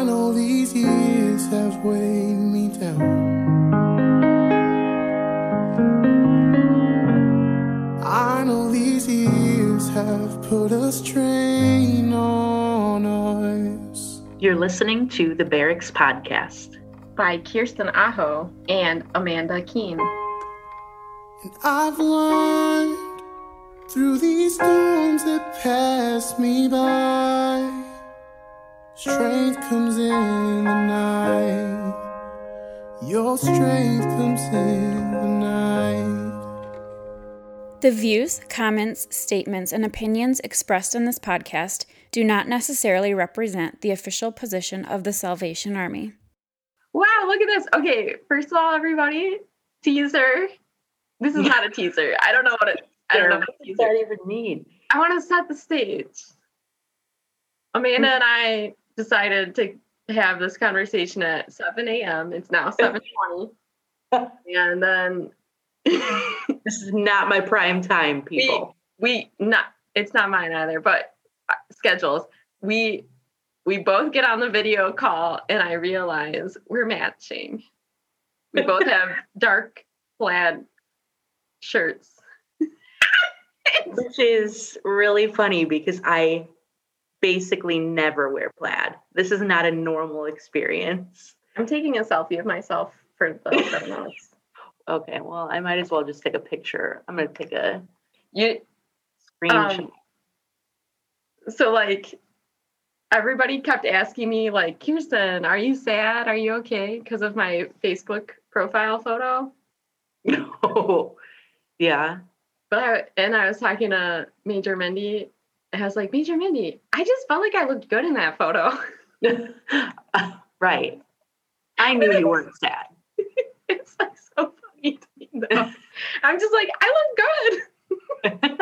I know these years have weighed me down. I know these years have put a strain on us. You're listening to the Barracks Podcast. by Kirsten Aho and Amanda Keen. And I've learned through these storms that pass me by. Strength comes in the night. Your strength comes in the night. The views, comments, statements, and opinions expressed in this podcast do not necessarily represent the official position of the Salvation Army. Wow, look at this. Okay, first of all, everybody, teaser. This is not a teaser. I don't know what it. I don't know what a does that even mean? I want to set the stage. Amanda and I decided to have this conversation at 7 a.m. It's now 7:20, and then This is not my prime time, people. we not. It's not mine either, but uh, schedules. We we both get on the video call, and I realize we're matching. We both have dark plaid shirts. Which is really funny because I basically never wear plaid. This is not a normal experience. I'm taking a selfie of myself for the show notes. Okay, well, I might as well just take a picture. I'm to take a You screenshot. Um, so like everybody kept asking me like kirsten are you sad are you okay because of my facebook profile photo No. yeah. but I, and i was talking to major mindy and i was like major mindy i just felt like i looked good in that photo right. I knew you weren't sad. it's like so funny to me though i'm just like i look good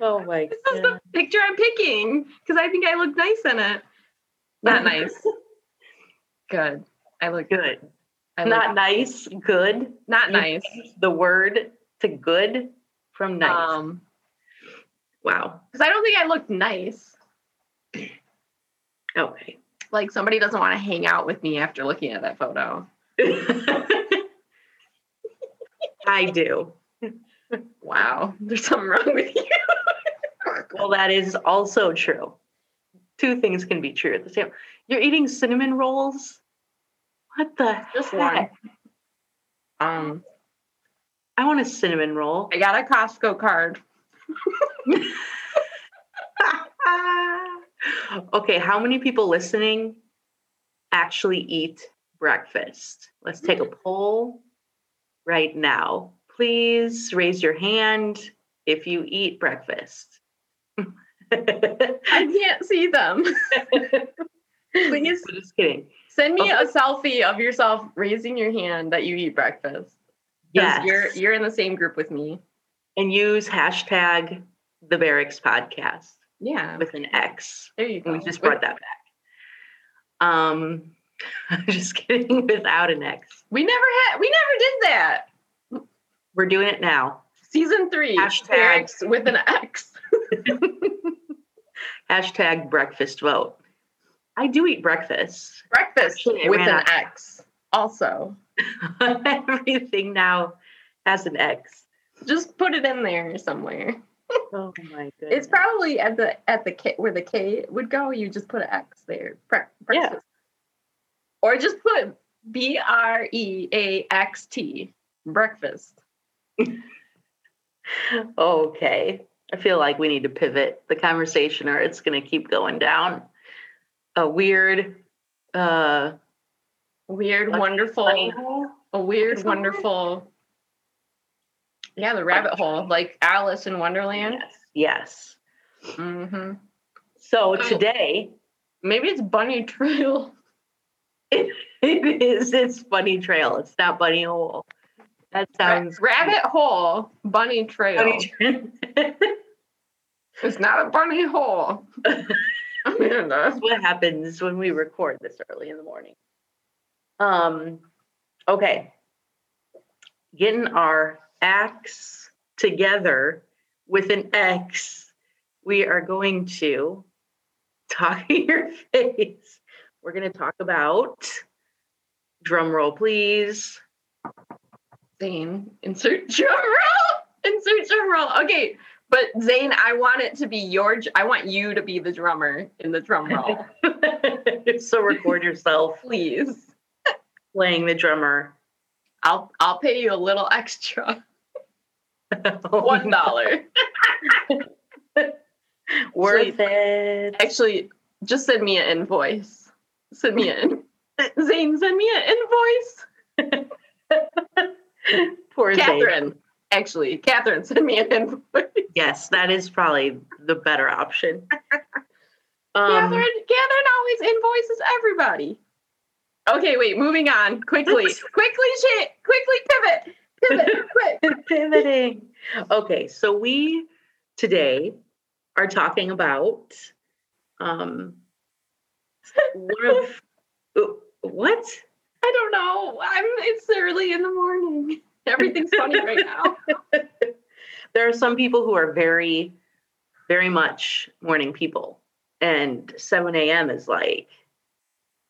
oh my this is the picture i'm picking because i think i look nice in it not nice good i look Good. I look, Not nice, good. not You nice The word to good from nice. um wow. because I don't think I looked nice. Okay. Like somebody doesn't want to hang out with me after looking at that photo. I do. Wow, there's something wrong with you. Well, that is also true. Two things can be true at the same. Time. You're eating cinnamon rolls. What the Just heck? one. Um, I want a cinnamon roll. I got a Costco card. okay, how many people listening actually eat breakfast? Let's take a poll right now. Please raise your hand if you eat breakfast. I can't see them. Please Just kidding. send me Okay. a selfie of yourself raising your hand that you eat breakfast. Yes. you're you're in the same group with me. and use hashtag the barracks podcast Yeah, with an X. there you go. We just brought that back. Um, I'm just kidding, without an X. We never had. We never did that. We're doing it now. Season three. Hashtag- Barracks with an X. Hashtag breakfast vote. I do eat breakfast. Breakfast Actually, with an out- X. Also, Everything now has an X. just put it in there somewhere. Oh my goodness. It's probably at the at the K where the K would go. You just put an X there. Bre- Yeah. breakfast. Or just put B R E A X T. Breakfast. okay. I feel like we need to pivot the conversation or it's going to keep going down a weird, uh, Weird, wonderful, a weird, Is that right? wonderful. Yeah, the rabbit hole, like Alice in Wonderland. Yes. Yes. hmm So Oh. today, Maybe it's Bunny Trail. it is it's bunny trail. It's not bunny hole. That sounds rabbit hole, bunny trail. bunny trail. It's not a bunny hole. That's what happens when we record this early in the morning. Um, okay. Getting our acts together with an X, we are going to talk in your face. We're going to talk about drum roll, please. Zane, insert drum roll. Insert drum roll. Okay, but Zane, I want it to be your. I want you to be the drummer in the drum roll, so record yourself please. playing the drummer. I'll I'll pay you a little extra, one dollar. Worth it. Actually, just send me an invoice. Send me an Zane. Send me an invoice. Poor Zane. Catherine. Actually, Catherine, send me an invoice. Yes, that is probably the better option. Um, Catherine, Catherine always invoices everybody. Okay, wait, moving on. Quickly, quickly, shit, quickly pivot. Pivot, quick. pivoting. Okay, so we today are talking about um one of uh, what? I don't know. I'm it's early in the morning. Everything's funny right now. there are some people who are very, very much morning people, and 7 a.m. is like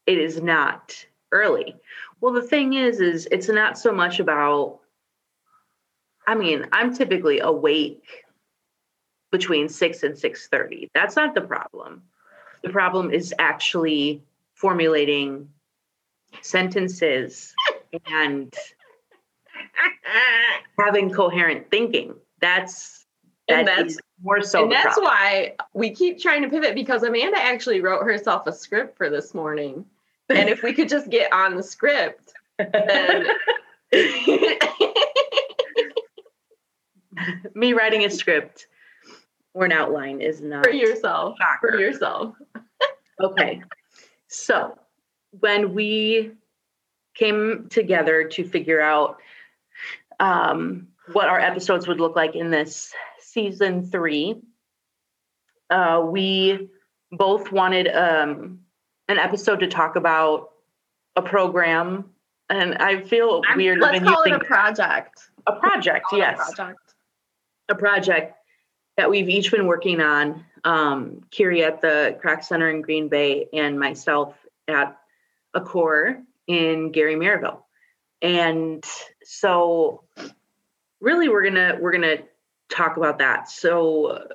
it is not early. Well, the thing is, is it's not so much about. I mean, I'm typically awake between six and six thirty. That's not the problem. The problem is actually formulating sentences and having coherent thinking. That's And that's- more so. and that's problem. why we keep trying to pivot because Amanda actually wrote herself a script for this morning. And if we could just get on the script, then me writing a script or an outline is not for yourself, Shocker. for yourself. Okay. So when we came together to figure out um, what our episodes would look like in this season three, uh, we both wanted um, an episode to talk about a program. And I feel I'm- weird Let's call it a project. a project, it a yes. project. A project that we've each been working on. Um, Kiri at the Kroc Center in Green Bay and myself at a corps in Gary Merrillville. And so really we're gonna we're gonna talk about that. So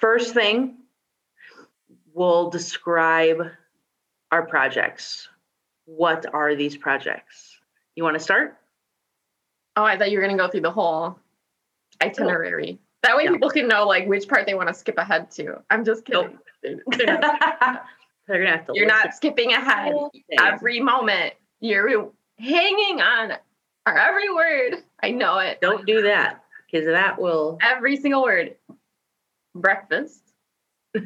first thing, we'll describe our projects. What are these projects? You want to start? Oh, I thought you were gonna go through the whole itinerary. That way No. people can know like which part they want to skip ahead to. I'm just kidding. They're- they're gonna have to You're not skipping ahead every moment. You're hanging on our every word. I know it. Don't do that because that will. Every single word. Breakfast.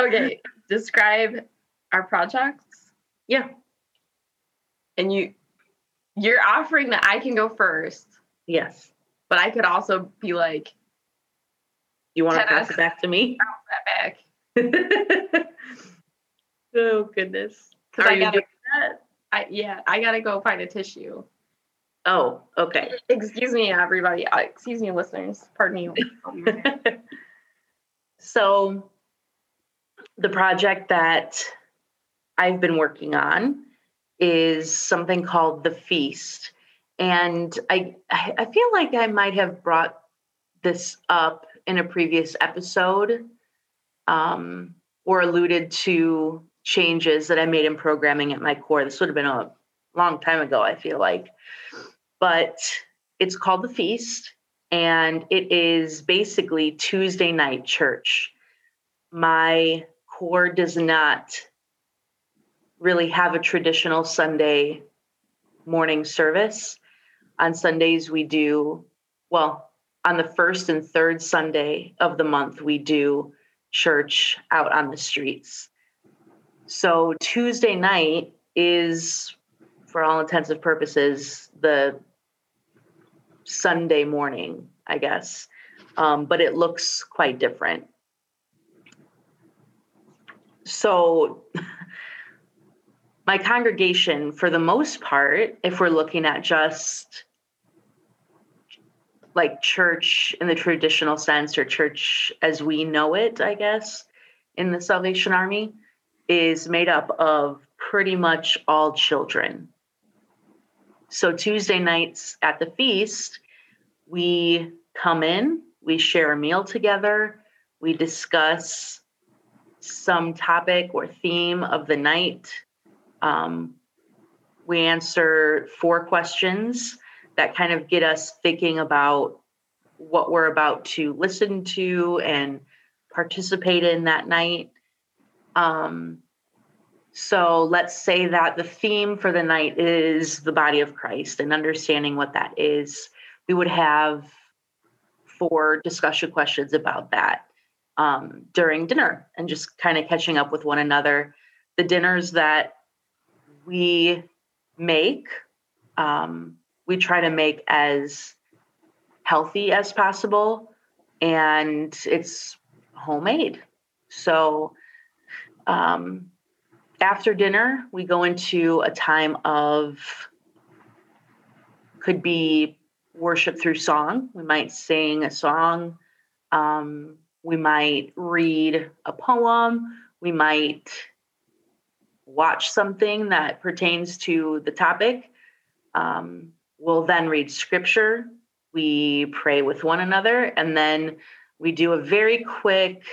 Okay. Describe our projects. yeah. And you you're offering that I can go first, Yes. But I could also be like, You want to pass it back to me? that back. oh goodness. Are I you gotta doing that? I yeah, I gotta go find a tissue. Oh, okay. Excuse me, everybody. Excuse me, listeners. Pardon me. so the project that I've been working on is something called the feast. And I I feel like I might have brought this up in a previous episode um, or alluded to changes that I made in programming at my corps. This would have been a long time ago, I feel like. But it's called The Feast, and it is basically Tuesday night church. My corps does not really have a traditional Sunday morning service. On Sundays, we do, well, on the first and third Sunday of the month, we do church out on the streets. So Tuesday night is, for all intents and purposes, the Sunday morning, I guess. Um, but it looks quite different. So, my congregation, for the most part, if we're looking at just like church in the traditional sense or church as we know it, I guess, in the Salvation Army is made up of pretty much all children. So Tuesday nights at the feast, we come in, we share a meal together, we discuss some topic or theme of the night. Um, we answer four questions that kind of get us thinking about what we're about to listen to and participate in that night. Um, so let's say that the theme for the night is the body of Christ and understanding what that is. We would have four discussion questions about that um, during dinner and just kind of catching up with one another. The dinners that we make, um, we try to make as healthy as possible and it's homemade. So, um, after dinner, we go into a time of could be worship through song. We might sing a song. Um, we might read a poem. We might watch something that pertains to the topic. Um, we'll then read scripture. We pray with one another, and then we do a very quick,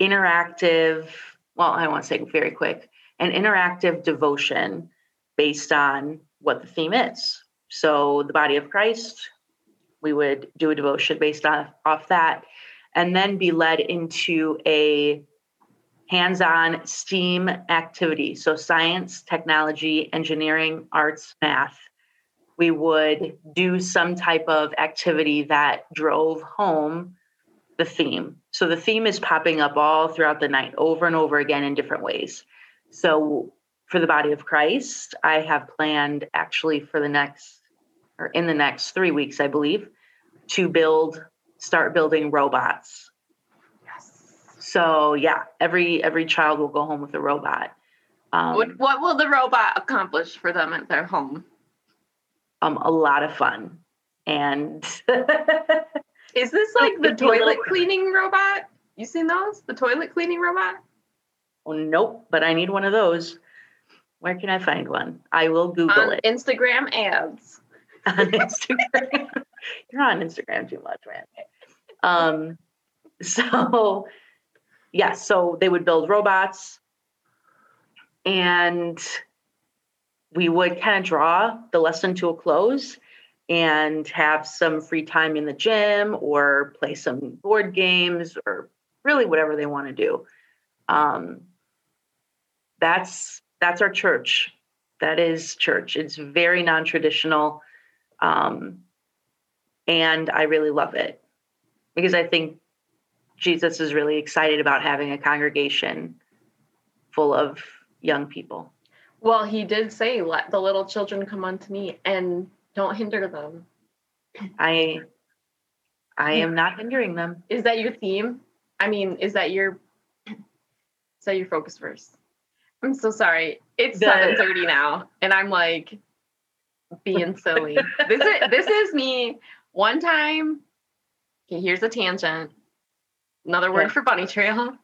interactive, well, I to say very quick, an interactive devotion based on what the theme is. So, the body of Christ, we would do a devotion based off, off that, and then be led into a hands on STEAM activity. So, science, technology, engineering, arts, math. We would do some type of activity that drove home the theme. So, the theme is popping up all throughout the night over and over again in different ways. So, for the body of Christ, I have planned actually for the next or in the next three weeks, I believe, to build, start building robots. So yeah, every every child will go home with a robot. Um, What, what will the robot accomplish for them at their home? um, a lot of fun, and Is this like the It'd be a little- toilet cleaning robot? You seen those? The toilet cleaning robot? oh, nope. But I need one of those. Where can I find one? I will Google On it Instagram ads. on Instagram. You're on Instagram too much, man. Um, so yeah, so they would build robots and we would kind of draw the lesson to a close and have some free time in the gym or play some board games or really whatever they want to do. Um, that's that's our church. That is church. It's very non-traditional. Um, and I really love it because I think Jesus is really excited about having a congregation full of young people. Well, he did say, "Let the little children come unto me, and don't hinder them." I I am not hindering them. Is that your theme? I mean, is that your is that your focus verse? I'm so sorry. It's The- seven thirty now, and I'm like being silly. this is this is me. One time, okay, here's a tangent. Another word Yeah. for bunny trail.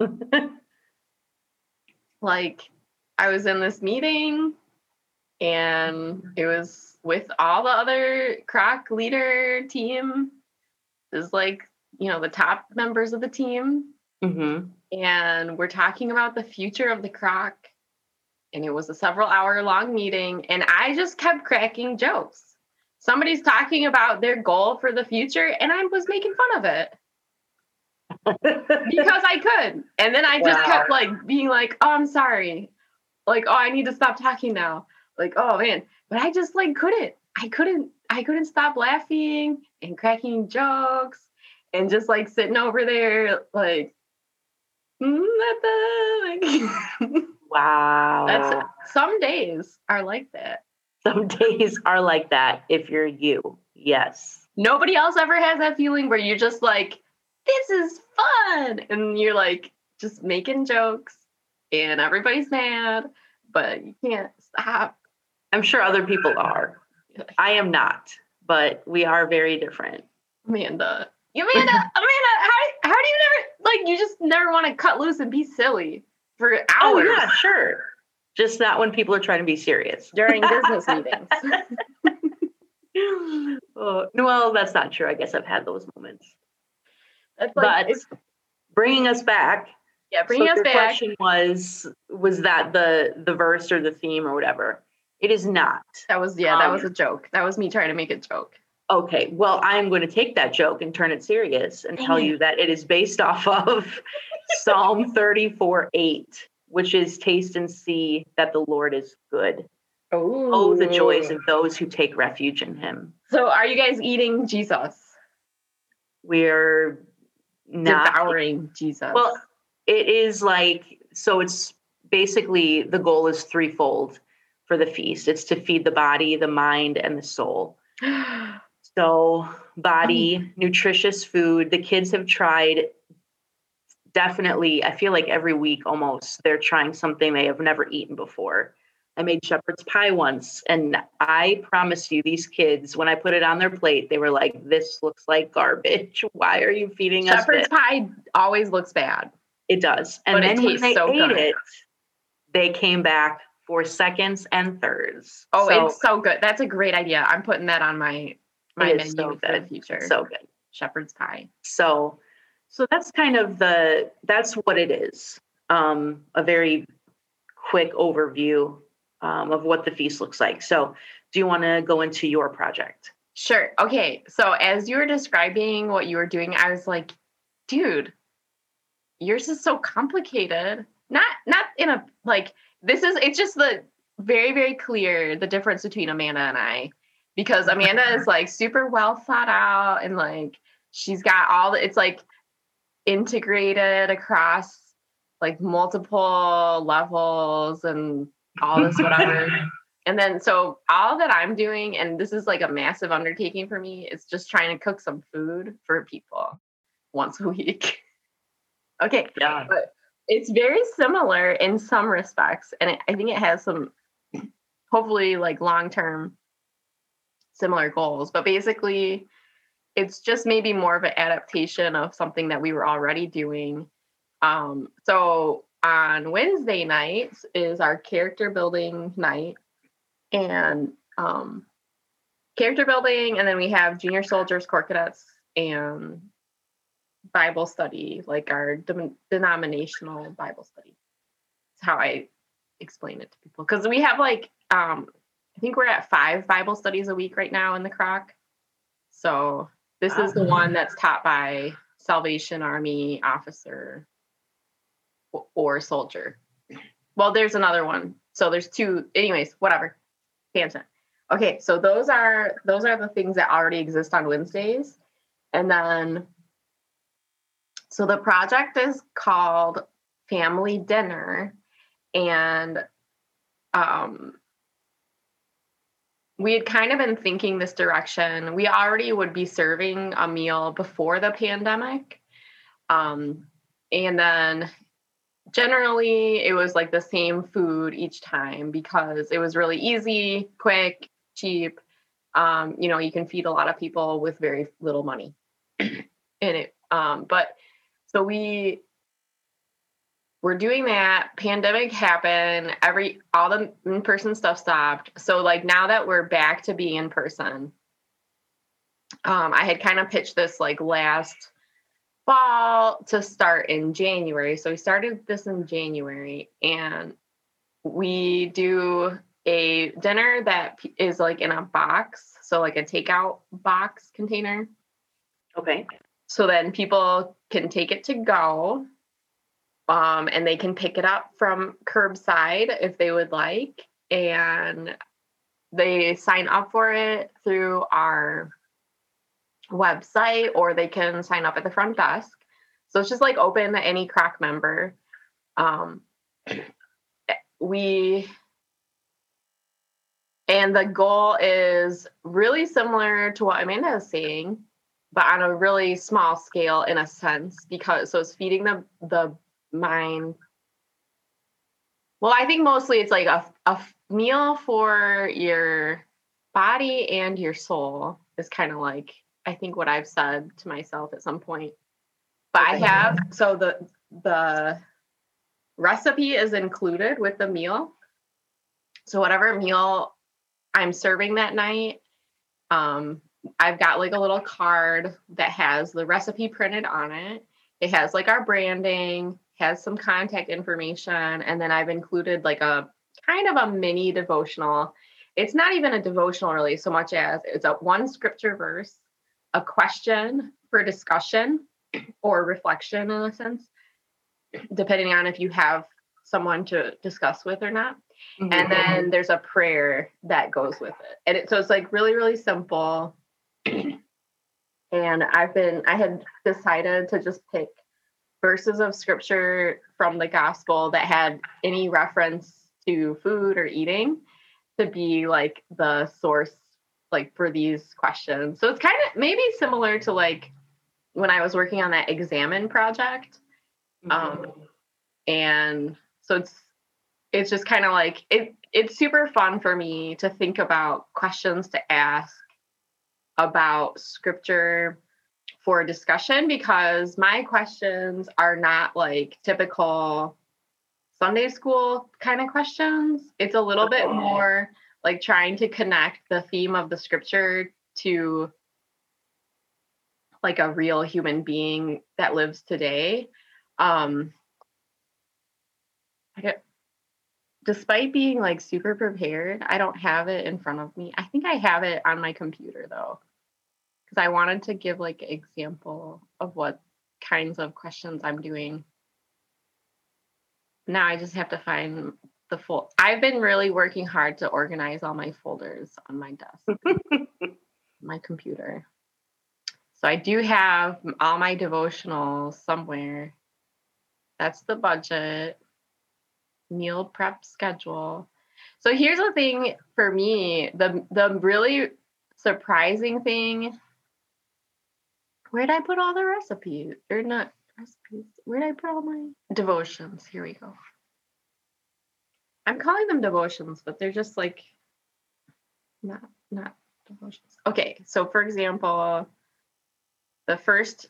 Like, I was in this meeting, and it was with all the other Kroc leader team. Is like you know the top members of the team, hmm and we're talking about the future of the Kroc and it was a several hour long meeting and i just kept cracking jokes somebody's talking about their goal for the future and i was making fun of it because i could. And then i just kept like being like oh i'm sorry. Like oh i need to stop talking now. Like oh man. But i just like couldn't. I couldn't i couldn't stop laughing and cracking jokes and just like sitting over there like "Mm, like Wow. that's some days are like that. Some days are like that if you're you. Yes. nobody else ever has that feeling where you're just like this is fun and you're like just making jokes and everybody's mad but you can't stop I'm sure other people are. I am not, but we are very different. amanda amanda uh, amanda how, how do you never like you just never want to cut loose and be silly for oh, hours Oh yeah, sure. Just not when people are trying to be serious. during business meetings. oh, well, that's not true. I guess I've had those moments. That's but like, it's- bringing us back. yeah, bringing so us back. question was was that the the verse or the theme or whatever? It is not. That was yeah, that Um, was a joke. That was me trying to make a joke. Okay, well, I'm going to take that joke and turn it serious and tell Dang you that it is based off of Psalm 34 8, which is taste and see that the Lord is good. Oh, the joys of those who take refuge in him. So, are you guys eating Jesus? We're not. Devouring Jesus. Well, it is like, so it's basically the goal is threefold for the feast it's to feed the body, the mind, and the soul. So, body, nutritious food. The kids have tried definitely, I feel like every week almost, they're trying something they have never eaten before. I made shepherd's pie once, and I promise you, these kids, when I put it on their plate, they were like, This looks like garbage. Why are you feeding us shepherd's pie always looks bad. It does. And But it then when tastes they so ate good. it, they came back for seconds and thirds. Oh, So it's so good. That's a great idea. I'm putting that on my my menu so for the future. so good. shepherd's pie. So, so that's kind of the that's what it is. Um, a very quick overview um, of what the feast looks like. So, do you want to go into your project? Sure. Okay. So as you were describing what you were doing, I was like, dude, yours is so complicated. Not not in a like this is it's just the very, very clear the difference between Amanda and I. Because Amanda is like super well thought out and like she's got all the it's like integrated across like multiple levels and all this whatever. And then, so all that I'm doing, and this is like a massive undertaking for me, is just trying to cook some food for people once a week. okay, Yeah. it's very similar in some respects, and it, I think it has some hopefully like long term similar goals. But basically, it's just maybe more of an adaptation of something that we were already doing. Um, so on Wednesday nights is our character building night, and um, character building, and then we have junior soldiers, core cadets, and Bible study, like our dem- denominational Bible study. That's how I explain it to people because we have like um, I think we're at five Bible studies a week right now in the Kroc. So this is the one that's taught by Salvation Army officer or soldier. Well, there's another one. So there's two. Anyways, whatever. Tangent. Okay, so those are those are the things that already exist on Wednesdays, and then so the project is called Family Dinner, and um, we had kind of been thinking this direction. We already would be serving a meal before the pandemic. Um, and then generally it was like the same food each time because it was really easy, quick, cheap. Um, you know, you can feed a lot of people with very little money in it. Um, but so we we're doing that pandemic happened every all the in-person stuff stopped so like now that we're back to being in person um i had kind of pitched this like last fall to start in january so we started this in january and we do a dinner that is like in a box so like a takeout box container Okay. so then people can take it to go um, and they can pick it up from curbside if they would like and they sign up for it through our website or they can sign up at the front desk. So it's just like open to any Kroc member. Um, we and the goal is really similar to what amanda is saying but on a really small scale in a sense because so it's feeding the the mind. Well i think mostly it's like a, a meal for your body and your soul is kind of like i think what i've said to myself at some point But I have so the the recipe is included with the meal. So whatever meal I'm serving that night, um, I've got like a little card that has the recipe printed on it. It has like our branding, has some contact information, and then I've included like a kind of a mini devotional. It's not even a devotional really so much as it's a one scripture verse, a question for discussion or reflection in a sense, depending on if you have someone to discuss with or not. Mhm. And then there's a prayer that goes with it. And it, so it's like really, really simple. and I've been, I had decided to just pick verses of scripture from the gospel that had any reference to food or eating to be like the source like for these questions. So it's kind of maybe similar to like when I was working on that examine project. Um, and so it's it's just kind of like it it's super fun for me to think about questions to ask about scripture for discussion because my questions are not like typical Sunday school kind of questions. It's a little bit more like trying to connect the theme of the scripture to like a real human being that lives today. Um I get despite being like super prepared, I don't have it in front of me. I think I have it on my computer though. Because I wanted to give like example of what kinds of questions I'm doing. Now I just have to find the full I've been really working hard to organize all my folders on my desk. my computer. So I do have all my devotionals somewhere. That's the budget meal prep schedule. So here's the thing for me, the the really surprising thing. Where did I put all the recipes? Or not recipes. Where did I put all my devotions? Here we go. I'm calling them devotions, but they're just like not not devotions. Okay, so for example, the first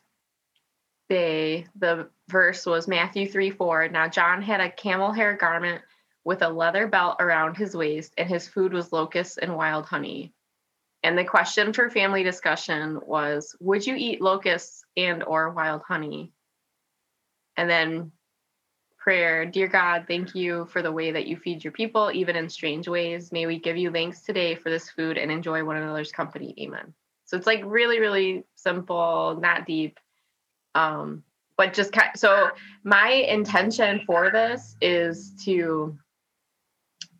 day, the verse was Matthew 3 4. Now, John had a camel hair garment with a leather belt around his waist, and his food was locusts and wild honey. And the question for family discussion was Would you eat locusts and or wild honey? And then prayer, dear God, thank you for the way that you feed your people, even in strange ways. May we give you thanks today for this food and enjoy one another's company. Amen. So it's like really, really simple, not deep um but just kind so my intention for this is to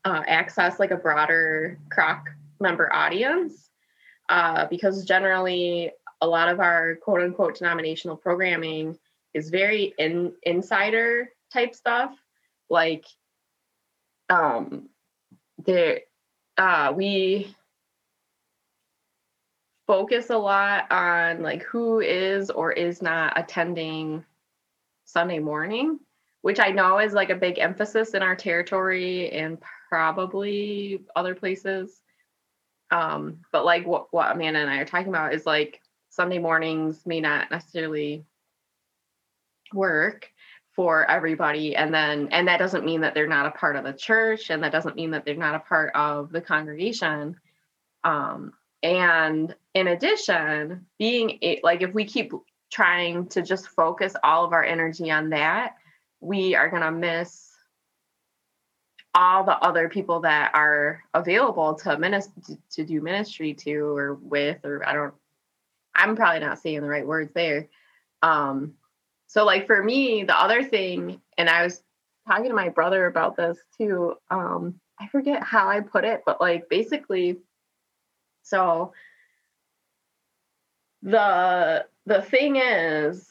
uh, access like a broader Kroc member audience uh, because generally a lot of our quote unquote denominational programming is very in insider type stuff like um there uh we focus a lot on like who is or is not attending Sunday morning, which I know is like a big emphasis in our territory and probably other places. Um, but like what, what Amanda and I are talking about is like Sunday mornings may not necessarily work for everybody and then and that doesn't mean that they're not a part of the church and that doesn't mean that they're not a part of the congregation um and in addition, being like if we keep trying to just focus all of our energy on that, we are going to miss all the other people that are available to minister to do ministry to or with or I don't I'm probably not saying the right words there. Um so like for me the other thing and I was talking to my brother about this too um I forget how I put it but like basically so the the thing is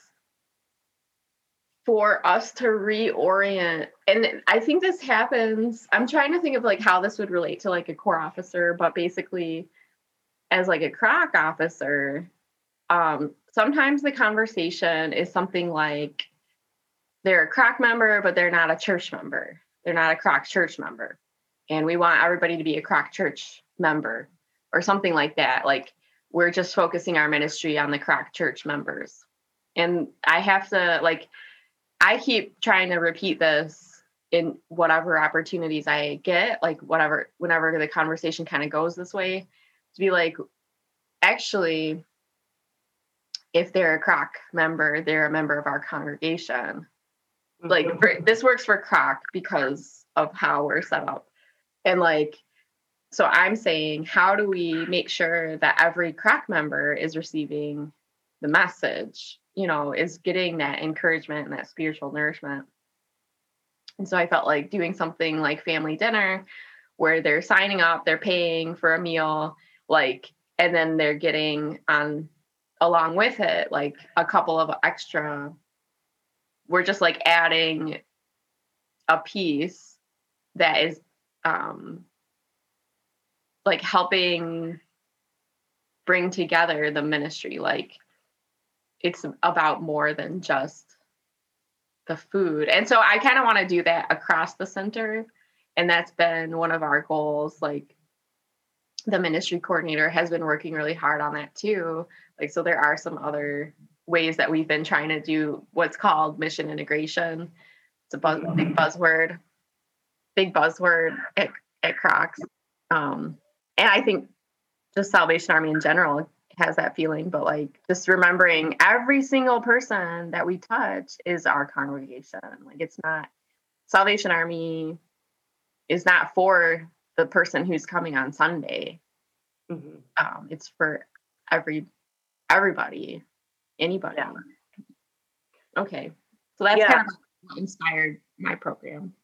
for us to reorient and I think this happens I'm trying to think of like how this would relate to like a corps officer but basically as like a Kroc officer um sometimes the conversation is something like they're a Kroc member but they're not a church member. They're not a Kroc church member. And we want everybody to be a Kroc church member or something like that. Like we're just focusing our ministry on the Kroc church members. And I have to like I keep trying to repeat this in whatever opportunities I get, like whatever whenever the conversation kind of goes this way, to be like, actually, if they're a Kroc member, they're a member of our congregation. Like Mhm. for, this works for Kroc because of how we're set up. And like, so I'm saying, how do we make sure that every Kroc member is receiving the message, you know, is getting that encouragement and that spiritual nourishment? And so I felt like doing something like family dinner where they're signing up, they're paying for a meal, like, and then they're getting on along with it, like a couple of extra. We're just like adding a piece that is um like helping bring together the ministry like it's about more than just the food and so i kind of want to do that across the center and that's been one of our goals like the ministry coordinator has been working really hard on that too. Like so there are some other ways that we've been trying to do what's called mission integration. It's a buzz, big buzzword big buzzword at, at Krocs. Um and i think just salvation army in general has that feeling but like just remembering every single person that we touch is our congregation. Like it's not salvation army is not for the person who's coming on sunday Mhm. um, it's for every everybody anybody Yeah. okay so that's Yeah. kind of what inspired my program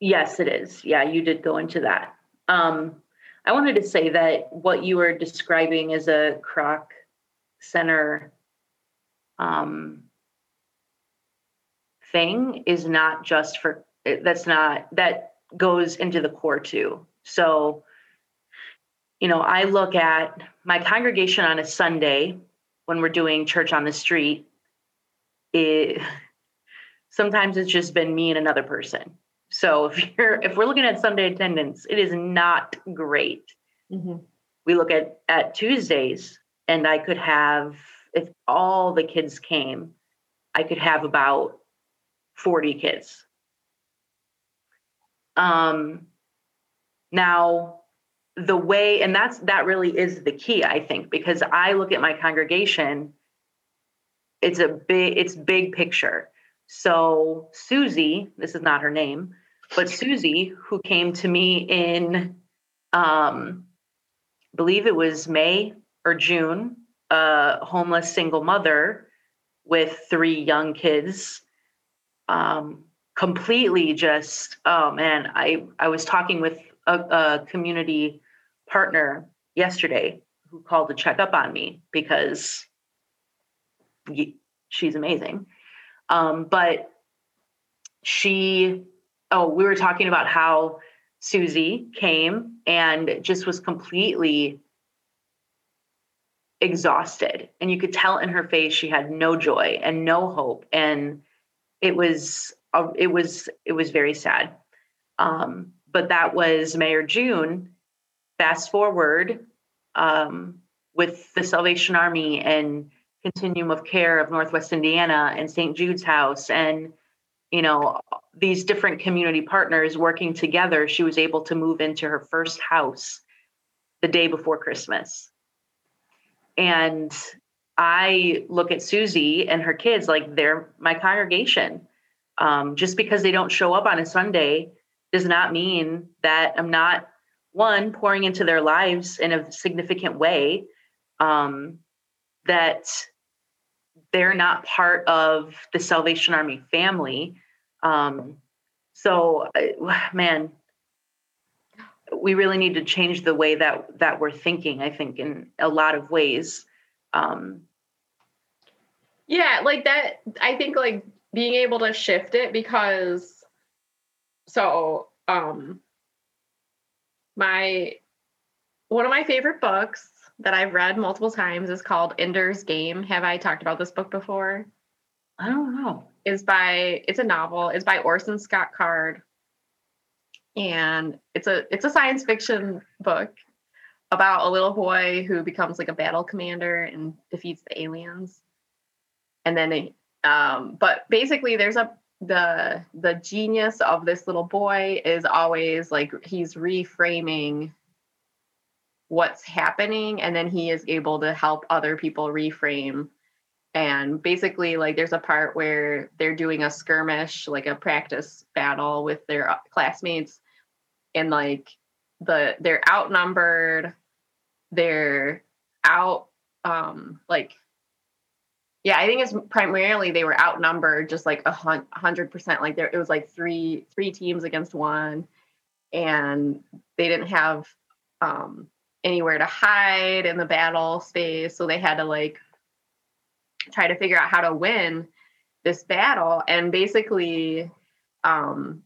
Yes, it is. Yeah, you did go into that. Um, I wanted to say that what you were describing as a Kroc center um, thing is not just for that's not that goes into the corps too. So, you know, I look at my congregation on a Sunday when we're doing church on the street. It sometimes it's just been me and another person. So if you're if we're looking at Sunday attendance, it is not great. Mm-hmm. We look at at Tuesdays, and I could have if all the kids came, I could have about 40 kids. Um now the way and that's that really is the key I think because I look at my congregation it's a big it's big picture. So Susie, this is not her name, but Susie, who came to me in, um, believe it was May or June, a homeless single mother with three young kids, um, completely just, oh man, I, I was talking with a, a community partner yesterday who called to check up on me because she's amazing. Um, but she, oh, we were talking about how Susie came and just was completely exhausted. And you could tell in her face she had no joy and no hope. And it was, it was, it was very sad. Um, but that was May or June. Fast forward um, with the Salvation Army and Continuum of Care of Northwest Indiana and St. Jude's House and you know these different community partners working together she was able to move into her first house the day before Christmas. And I look at Susie and her kids like they're my congregation. Um, just because they don't show up on a Sunday does not mean that I'm not one pouring into their lives in a significant way. Um, that they're not part of the Salvation Army family. Um, so, uh, man, we really need to change the way that that we're thinking. I think in a lot of ways. Um, Yeah, like that. I think like being able to shift it because so um my one of my favorite books that I've read multiple times is called Ender's Game. Have I talked about this book before? I don't know. Is by it's a novel. It's by Orson Scott Card. And it's a it's a science fiction book about a little boy who becomes like a battle commander and defeats the aliens. and then um, but basically there's a the the genius of this little boy is always like he's reframing what's happening and then he is able to help other people reframe. And basically like there's a part where they're doing a skirmish like a practice battle with their uh, classmates. And like the they're outnumbered. They're out um like yeah i think it's primarily they were outnumbered just like a hundred percent like there it was like three three teams against one and they didn't have um anywhere to hide in the battle space so they had to like try to figure out how to win this battle and basically um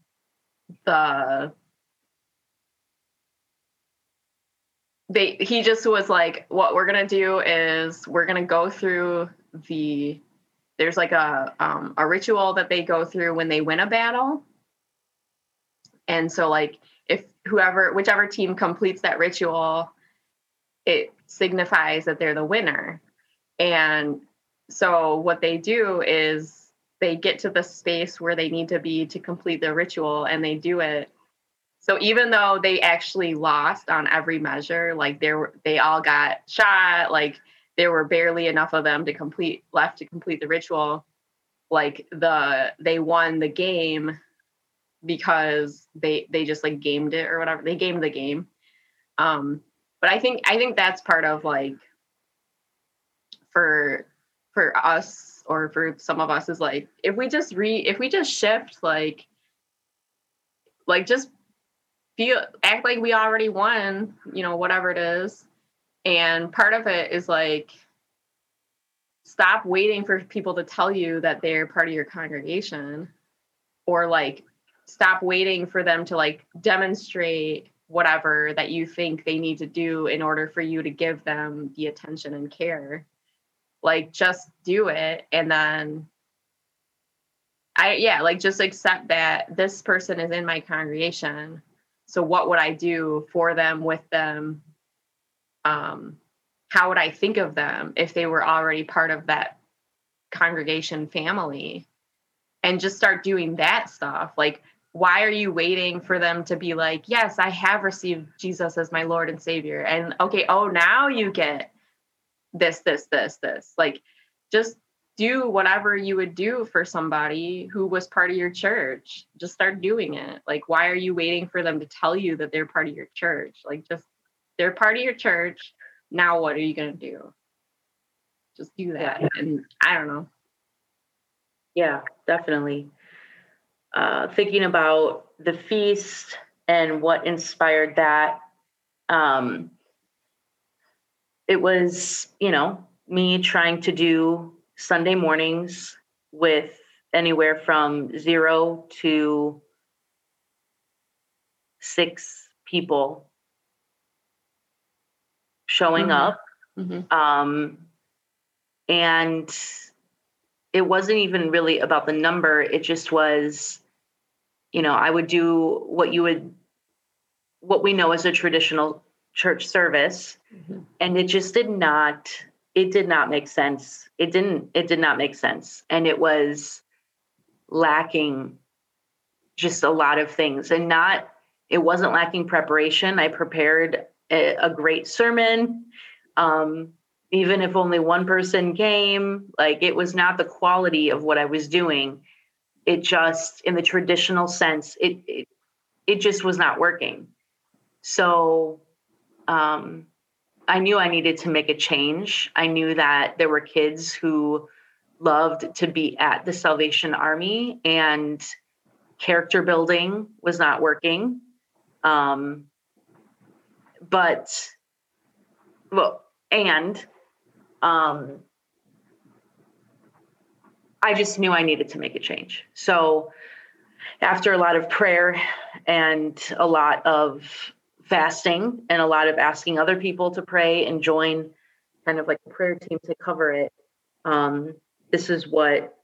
the they he just was like what we're gonna do is we're gonna go through the there's like a um, a ritual that they go through when they win a battle. And so like if whoever whichever team completes that ritual it signifies that they're the winner. And so what they do is they get to the space where they need to be to complete the ritual and they do it. So even though they actually lost on every measure like they were they all got shot like there were barely enough of them to complete left to complete the ritual. Like the they won the game because they they just like gamed it or whatever. They gamed the game. Um but i think i think that's part of like for for us or for some of us is like if we just re if we just shift like like just feel act like we already won you know whatever it is and part of it is like stop waiting for people to tell you that they're part of your congregation or like stop waiting for them to like demonstrate whatever that you think they need to do in order for you to give them the attention and care. Like just do it and then i yeah like just accept that this person is in my congregation. So what would i do for them with them um how would i think of them if they were already part of that congregation family and just start doing that stuff like why are you waiting for them to be like yes i have received jesus as my lord and savior and okay oh now you get this, this, this, this. Like just do whatever you would do for somebody who was part of your church. Just start doing it. Like, why are you waiting for them to tell you that they're part of your church? Like, just they're part of your church. Now, what are you going to do? Just do that. And I don't know. Yeah, definitely. Uh, thinking about the feast and what inspired that. Um, it was, you know, me trying to do Sunday mornings with anywhere from zero to six people showing mm-hmm. up. Mm-hmm. Um, and it wasn't even really about the number, it just was, you know, I would do what you would, what we know as a traditional church service mm-hmm. and it just did not it did not make sense it didn't it did not make sense and it was lacking just a lot of things and not it wasn't lacking preparation i prepared a, a great sermon um, even if only one person came like it was not the quality of what i was doing it just in the traditional sense it, it it just was not working so um, I knew I needed to make a change. I knew that there were kids who loved to be at the Salvation Army and character building was not working. Um, but, well, and um, I just knew I needed to make a change. So, after a lot of prayer and a lot of fasting and a lot of asking other people to pray and join kind of like a prayer team to cover it. Um, this is what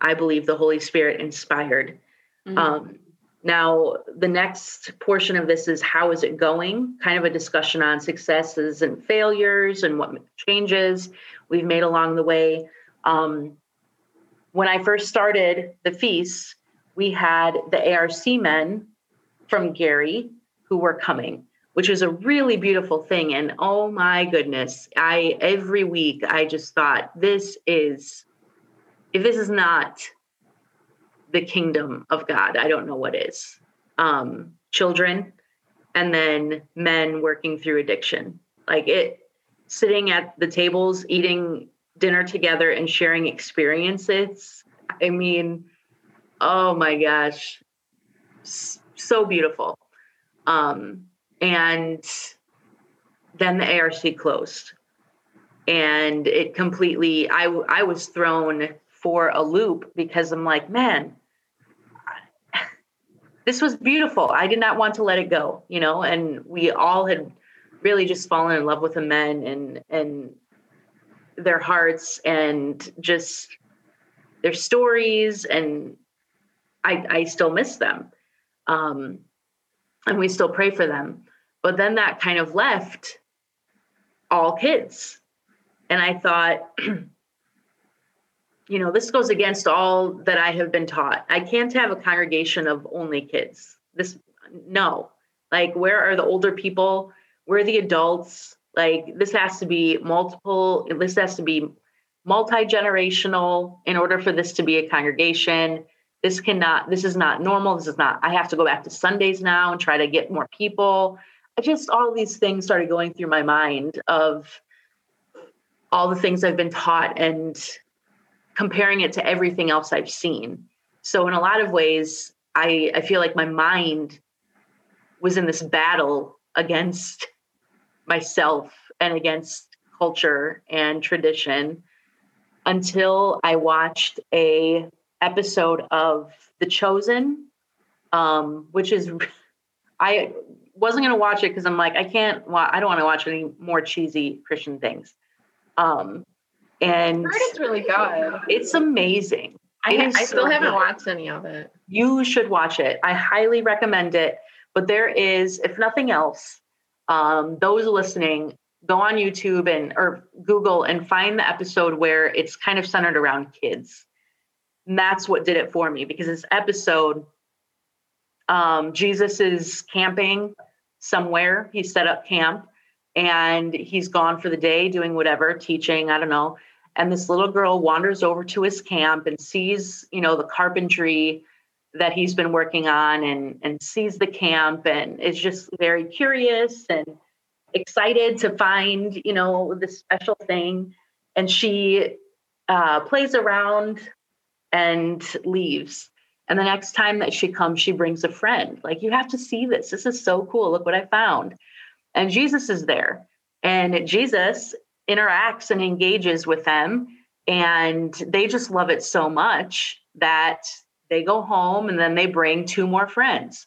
I believe the Holy Spirit inspired. Mm-hmm. Um, now, the next portion of this is how is it going? Kind of a discussion on successes and failures and what changes we've made along the way. Um, when I first started the feast, we had the ARC men from Gary who were coming, which was a really beautiful thing. And oh my goodness, I every week I just thought this is if this is not the kingdom of God, I don't know what is. Um, children and then men working through addiction. Like it sitting at the tables, eating dinner together and sharing experiences. I mean, oh my gosh, so beautiful. Um, and then the ARC closed, and it completely. I I was thrown for a loop because I'm like, man, this was beautiful. I did not want to let it go, you know. And we all had really just fallen in love with the men and and their hearts and just their stories and I, I still miss them. Um, and we still pray for them. But then that kind of left all kids. And I thought, you know, this goes against all that I have been taught. I can't have a congregation of only kids. This, no. Like, where are the older people? Where are the adults? Like, this has to be multiple, this has to be multi generational in order for this to be a congregation this cannot this is not normal this is not i have to go back to sundays now and try to get more people i just all these things started going through my mind of all the things i've been taught and comparing it to everything else i've seen so in a lot of ways i i feel like my mind was in this battle against myself and against culture and tradition until i watched a episode of The Chosen, um, which is I wasn't gonna watch it because I'm like I can't. I don't want to watch any more cheesy Christian things. Um, and it's really good. It's amazing. I, It I still so haven't good. watched any of it. You should watch it. I highly recommend it. But there is, if nothing else, um, those listening, go on YouTube and or Google and find the episode where it's kind of centered around kids. And that's what did it for me because this episode, um, Jesus is camping somewhere. He set up camp and he's gone for the day doing whatever, teaching, I don't know. And this little girl wanders over to his camp and sees, you know, the carpentry that he's been working on and and sees the camp and is just very curious and excited to find, you know, this special thing. And she uh, plays around and leaves. And the next time that she comes, she brings a friend. Like, you have to see this. This is so cool. Look what I found. And Jesus is there. And Jesus interacts and engages with them. And they just love it so much that they go home and then they bring two more friends.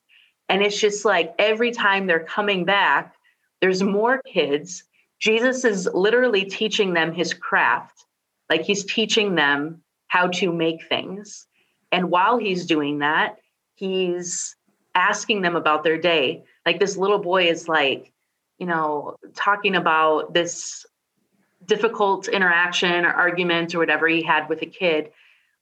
And it's just like every time they're coming back, there's more kids. Jesus is literally teaching them his craft. Like he's teaching them how to make things. And while he's doing that, he's asking them about their day. Like this little boy is like, you know, talking about this difficult interaction or argument or whatever he had with a kid,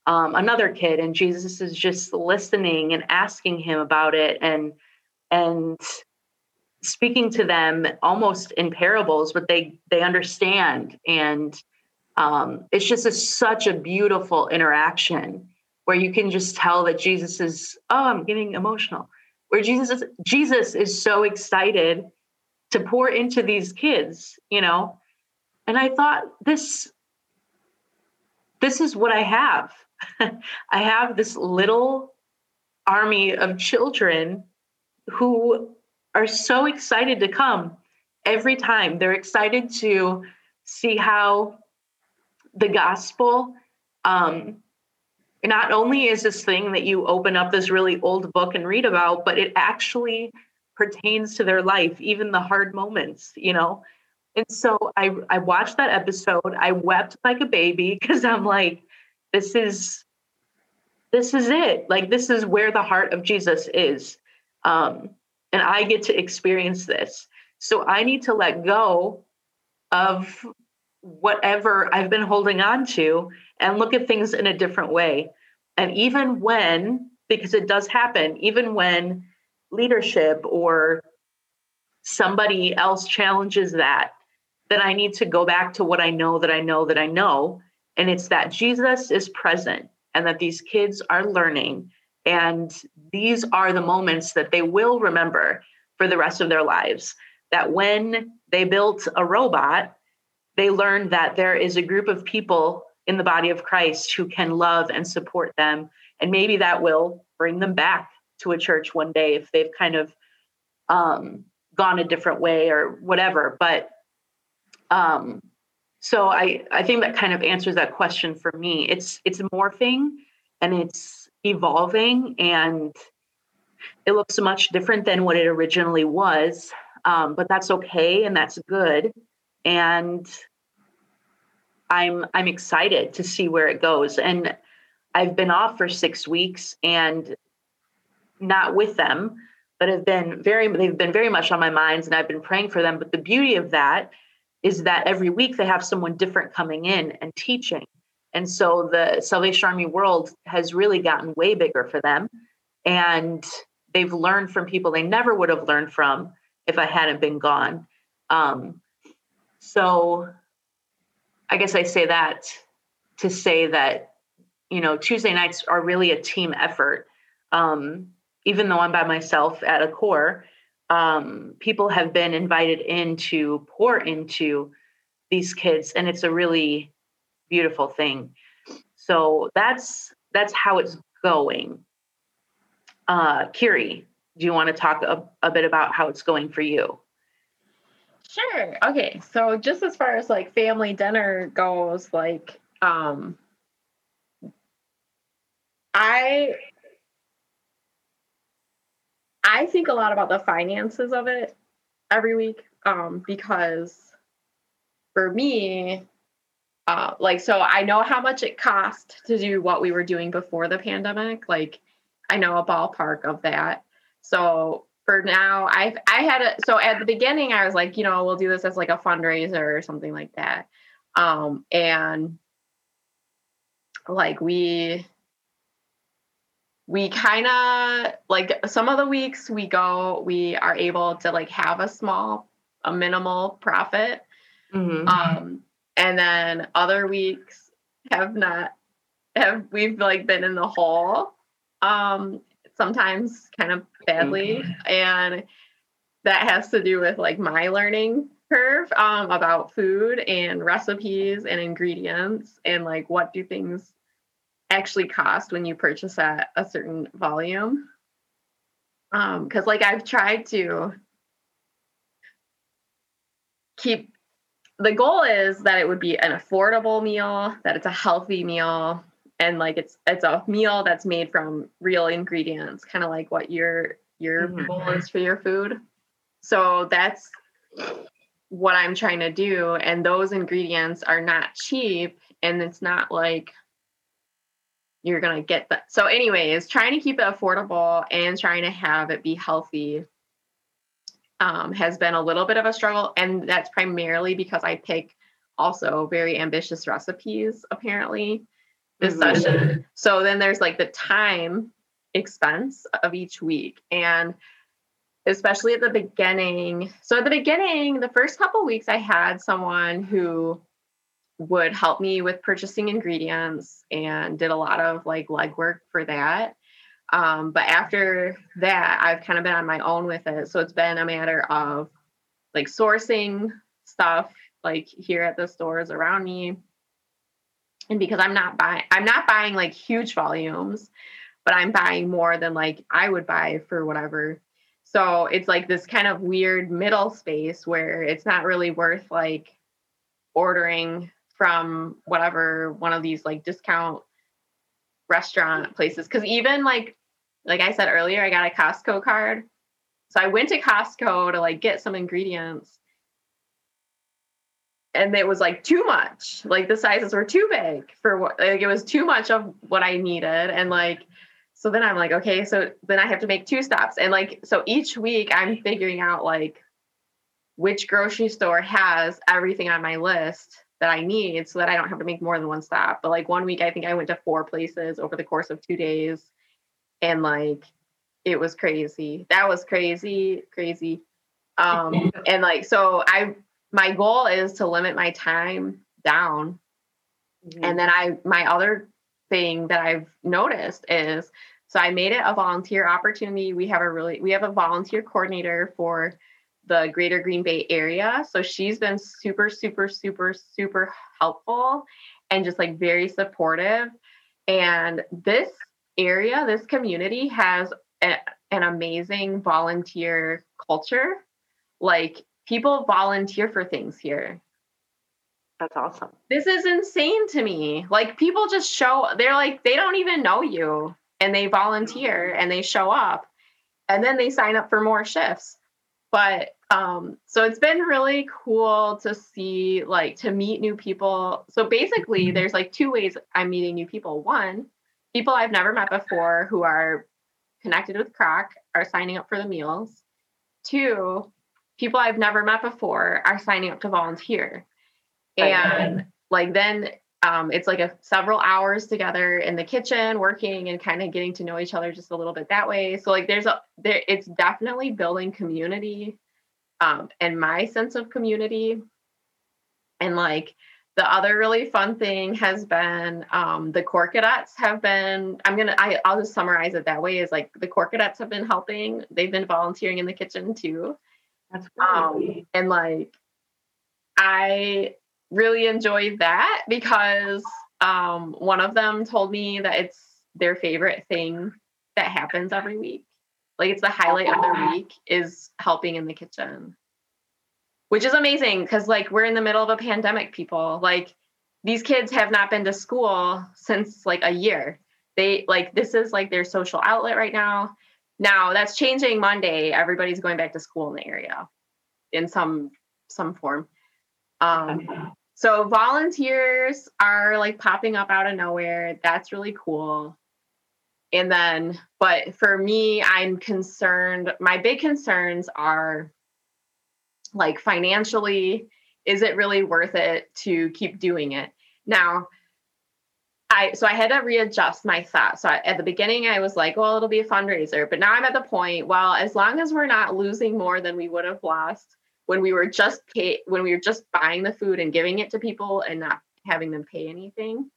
um, another kid, and Jesus is just listening and asking him about it and and speaking to them almost in parables, but they they understand and um, it's just a, such a beautiful interaction where you can just tell that Jesus is, oh, I'm getting emotional. Where Jesus is, Jesus is so excited to pour into these kids, you know. And I thought this, this is what I have. I have this little army of children who are so excited to come every time. They're excited to see how the gospel um, not only is this thing that you open up this really old book and read about but it actually pertains to their life even the hard moments you know and so i i watched that episode. I wept like a baby because i'm like this is this is it. Like this is where the heart of jesus is. Um and i get to experience this. So i need to let go of whatever I've been holding on to and look at things in a different way. And even when, because it does happen, even when leadership or somebody else challenges that, then I need to go back to what I know that I know that I know. And it's that Jesus is present and that these kids are learning. And these are the moments that they will remember for the rest of their lives. That when they built a robot, they learned that there is a group of people in the body of Christ who can love and support them. And maybe that will bring them back to a church one day if they've kind of um, gone a different way or whatever. But um, so I, I think that kind of answers that question for me. It's it's morphing and it's evolving and it looks much different than what it originally was. Um, but that's okay and that's good. And I'm I'm excited to see where it goes. And I've been off for six weeks and not with them, but have been very they've been very much on my minds and I've been praying for them. But the beauty of that is that every week they have someone different coming in and teaching. And so the Salvation Army world has really gotten way bigger for them. And they've learned from people they never would have learned from if I hadn't been gone. Um, so I guess I say that to say that, you know, Tuesday nights are really a team effort. Um, even though I'm by myself at a corps, um, people have been invited in to pour into these kids, and it's a really beautiful thing. So that's that's how it's going. Uh, Kiri, do you want to talk a, a bit about how it's going for you? Sure. Okay. So just as far as like family dinner goes, like um I I think a lot about the finances of it every week um because for me uh like so I know how much it cost to do what we were doing before the pandemic like I know a ballpark of that. So for now i've i had a so at the beginning i was like you know we'll do this as like a fundraiser or something like that um and like we we kind of like some of the weeks we go we are able to like have a small a minimal profit mm-hmm. um and then other weeks have not have we've like been in the hole um sometimes kind of badly mm-hmm. and that has to do with like my learning curve um, about food and recipes and ingredients and like what do things actually cost when you purchase at a certain volume um because like i've tried to keep the goal is that it would be an affordable meal that it's a healthy meal and like it's it's a meal that's made from real ingredients kind of like what your your mm-hmm. goal is for your food so that's what i'm trying to do and those ingredients are not cheap and it's not like you're gonna get that so anyways trying to keep it affordable and trying to have it be healthy um, has been a little bit of a struggle and that's primarily because i pick also very ambitious recipes apparently this mm-hmm. session. So then there's like the time expense of each week. And especially at the beginning. So at the beginning, the first couple weeks, I had someone who would help me with purchasing ingredients and did a lot of like legwork for that. Um, but after that, I've kind of been on my own with it. So it's been a matter of like sourcing stuff like here at the stores around me and because i'm not buying i'm not buying like huge volumes but i'm buying more than like i would buy for whatever so it's like this kind of weird middle space where it's not really worth like ordering from whatever one of these like discount restaurant places. Because even like like i said earlier i got a costco card. So i went to costco to like get some ingredients. And it was like too much. Like the sizes were too big for what like it was too much of what i needed. And like so then i'm like okay so then i have to make two stops. And like so each week i'm figuring out like which grocery store has everything on my list that I need so that I don't have to make more than one stop. But like one week, I think I went to four places over the course of two days. And like, it was crazy. That was crazy, crazy. Um, and like, so I, my goal is to limit my time down. Mhm. And then I, my other thing that I've noticed is, so I made it a volunteer opportunity. We have a really, we have a volunteer coordinator for the greater Green Bay area. So she's been super, super, super, super helpful and just like very supportive. And this area, this community has a, an amazing volunteer culture. Like people volunteer for things here. That's awesome. This is insane to me. Like people just show, they're like, they don't even know you and they volunteer and they show up and then they sign up for more shifts. But um, so it's been really cool to see, like, to meet new people. So basically, there's like two ways I'm meeting new people. One, people I've never met before who are connected with Kroc are signing up for the meals. Two, people I've never met before are signing up to volunteer. And like then um, it's like a several hours together in the kitchen working and kind of getting to know each other just a little bit that way. So like there's a there it's definitely building community um, and my sense of community. And like the other really fun thing has been um, the corps cadets have been i'm gonna I, i'll just summarize it that way is like the corps cadets have been helping. They've been volunteering in the kitchen too. That's um, great. and like I really enjoyed that because um, one of them told me that it's their favorite thing that happens every week. Like it's the highlight of their week is helping in the kitchen, which is amazing because like we're in the middle of a pandemic, people. Like these kids have not been to school since like a year. They like this is like their social outlet right now. Now that's changing Monday. Everybody's going back to school in the area in some some form. Um, so volunteers are like popping up out of nowhere. That's really cool. And then, but for me, I'm concerned. My big concerns are like financially, is it really worth it to keep doing it? Now, I so I had to readjust my thought. So I, at the beginning, I was like, well, it'll be a fundraiser. But now I'm at the point, well, as long as we're not losing more than we would have lost when we were just pay when we were just buying the food and giving it to people and not having them pay anything.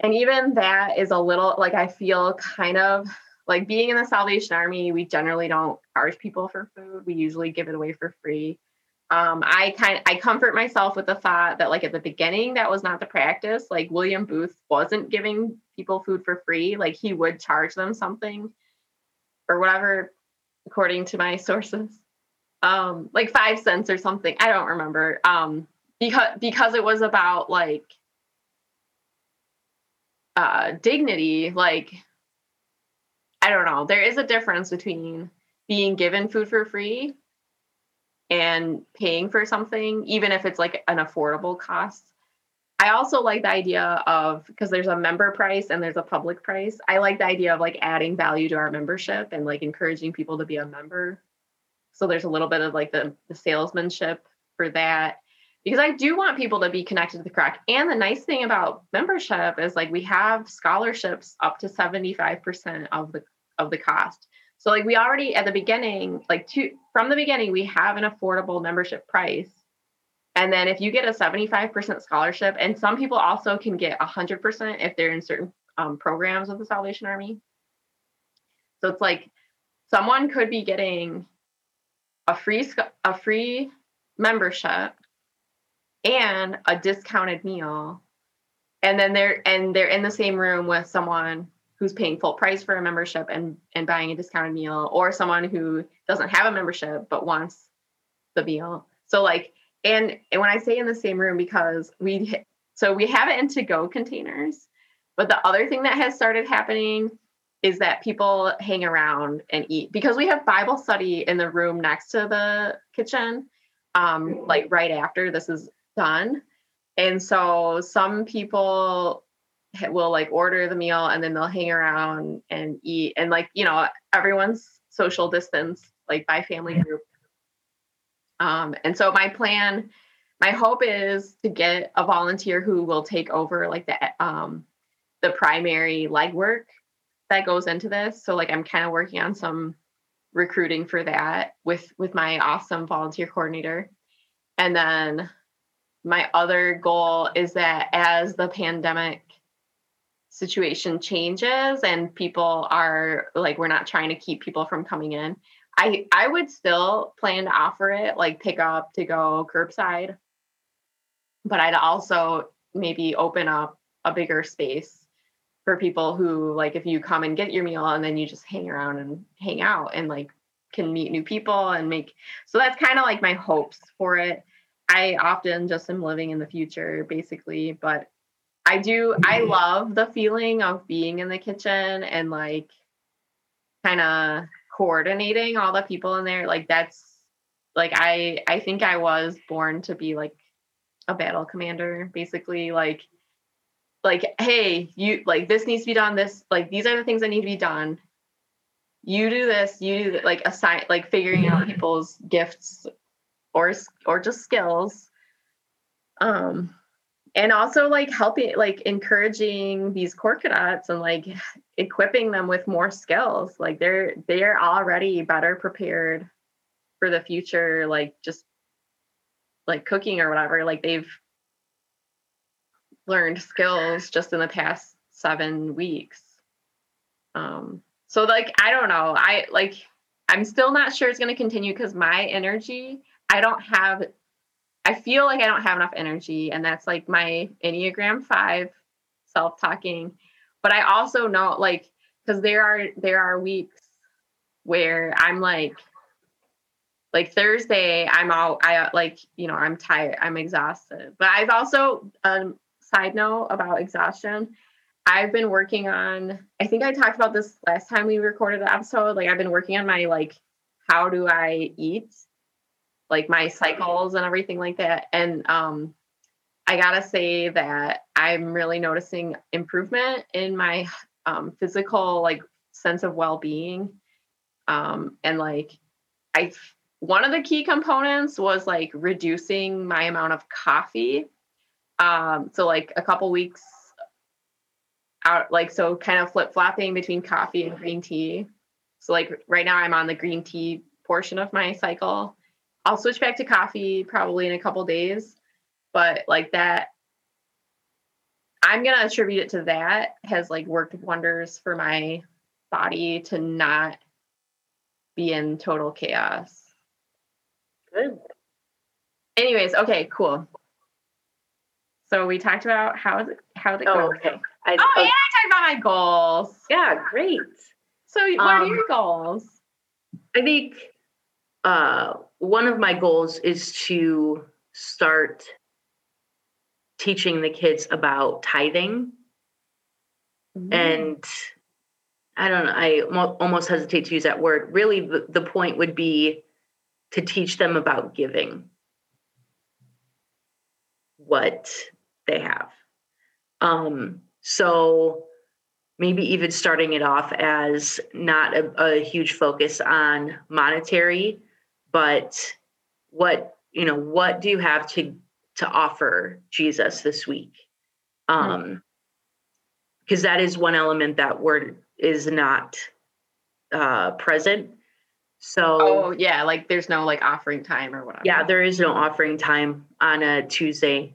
And even that is a little like I feel kind of like being in the Salvation Army, we generally don't charge people for food. We usually give it away for free. Um, I kind I comfort myself with the thought that like at the beginning that was not the practice. Like William Booth wasn't giving people food for free. Like he would charge them something or whatever, according to my sources. Um, like five cents or something. I don't remember. Um, because because it was about like uh dignity, like I don't know. There is a difference between being given food for free and paying for something, even if it's like an affordable cost. I also like the idea of because there's a member price and there's a public price. I like the idea of like adding value to our membership and like encouraging people to be a member. So there's a little bit of like the, the salesmanship for that because I do want people to be connected to the Kroc. And the nice thing about membership is like we have scholarships up to 75% of the of the cost. So like we already at the beginning, like to from the beginning, we have an affordable membership price. And then if you get a 75% scholarship, and some people also can get 100% if they're in certain um, programs of the Salvation Army. So it's like someone could be getting a free a free membership and a discounted meal. And then they're and they're in the same room with someone who's paying full price for a membership and and buying a discounted meal or someone who doesn't have a membership but wants the meal. So like and and when i say in the same room because we so we have it in to go containers but the other thing that has started happening is that people hang around and eat because we have bible study in the room next to the kitchen um like right after this is done. And so some people will like order the meal and then they'll hang around and eat. And like you know everyone's social distance like by family group. Um and so my plan my hope is to get a volunteer who will take over like the um the primary legwork that goes into this. So like I'm kind of working on some recruiting for that with with my awesome volunteer coordinator. And then my other goal is that as the pandemic situation changes and people are like we're not trying to keep people from coming in, I I would still plan to offer it like pick up to go curbside. But I'd also maybe open up a bigger space for people who like if you come and get your meal and then you just hang around and hang out and like can meet new people and make so that's kind of like my hopes for it. I often just am living in the future basically, but I do I mm-hmm. love the feeling of being in the kitchen and like kind of coordinating all the people in there like that's like i i think i was born to be like a battle commander basically like like hey you like this needs to be done this like these are the things that need to be done. You do this you do that, like assign like figuring out people's gifts or or just skills. Um and also like helping like encouraging these corps cadets and like equipping them with more skills like they're they're already better prepared for the future like just like cooking or whatever like they've learned skills just in the past seven weeks um so like i don't know i like i'm still not sure it's going to continue because my energy i don't have I feel like I don't have enough energy, and that's like my Enneagram five self talking. But I also know like because there are there are weeks where I'm like like Thursday I'm all I like you know I'm tired I'm exhausted. But I've also um side note about exhaustion. I've been working on I think I talked about this last time we recorded the episode. Like I've been working on my like how do I eat like my cycles and everything like that. And um, I gotta say that I'm really noticing improvement in my um, physical like sense of well-being. Um, and like I, one of the key components was like reducing my amount of coffee. Um, so like a couple weeks out, like so kind of flip flopping between coffee and green tea. So like right now I'm on the green tea portion of my cycle I'll switch back to coffee probably in a couple days, but like that I'm going to attribute it to that has like worked wonders for my body to not be in total chaos. Good. Anyways, okay, cool. So we talked about how is it how it Oh, go. okay. I, Oh, and I talked about my goals. yeah, great. So what are Um, your goals? I think uh, one of my goals is to start teaching the kids about tithing. And I don't know, I mo- almost hesitate to use that word. Really, the, the point would be to teach them about giving what they have. Um, so maybe even starting it off as not a, a huge focus on monetary, but what you know, what do you have to to offer Jesus this week? Um, because that is one element that word is not uh present. So oh yeah, like there's no like offering time or whatever. yeah, there is no offering time on a Tuesday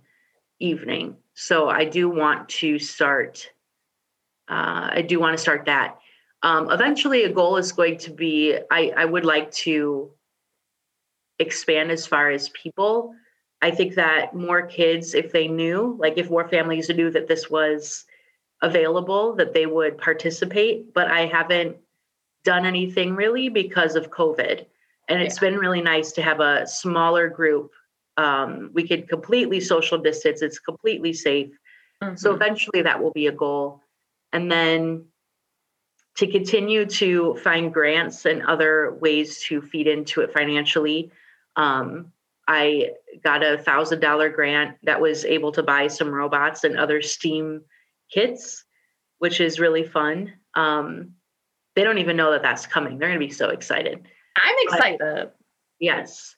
evening. So I do want to start. Uh, I do want to start that. Um, eventually, a goal is going to be. I I would like to expand as far as people. I think that more kids, if they knew, like if more families knew that this was available, that they would participate. But I haven't done anything really because of COVID. And it's been really nice to have a smaller group. Um, we can completely social distance, it's completely safe. So Mhm. eventually that will be a goal. And then to continue to find grants and other ways to feed into it financially. Um, I got a thousand dollar grant that was able to buy some robots and other STEAM kits, which is really fun. Um, they don't even know that that's coming. They're going to be so excited. I'm excited. Yes.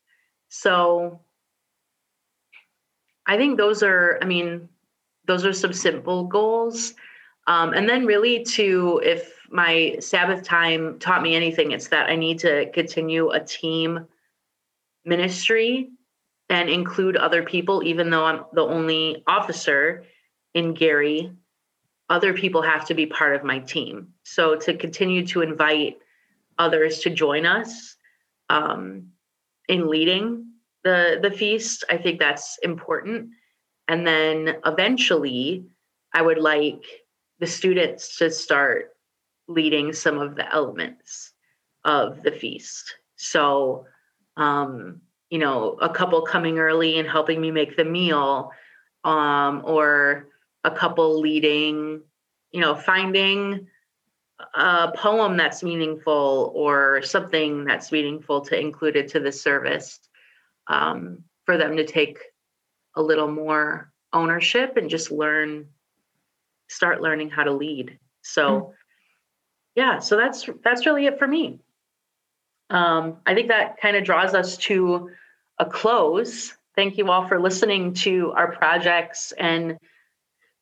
So I think those are, I mean, those are some simple goals. Um, and then really to if my Sabbath time taught me anything, it's that I need to continue a team ministry and include other people, even though I'm the only officer in Gary, other people have to be part of my team. So to continue to invite others to join us um, in leading the the feast, I think that's important. And then eventually, I would like the students to start leading some of the elements of the feast. So, um, you know, a couple coming early and helping me make the meal, um, or a couple leading, you know, finding a poem that's meaningful or something that's meaningful to include it to the service um, for them to take a little more ownership and just learn start learning how to lead. So mm-hmm. yeah so that's that's really it for me. Um, i think that kind of draws us to a close. Thank you all for listening to our projects and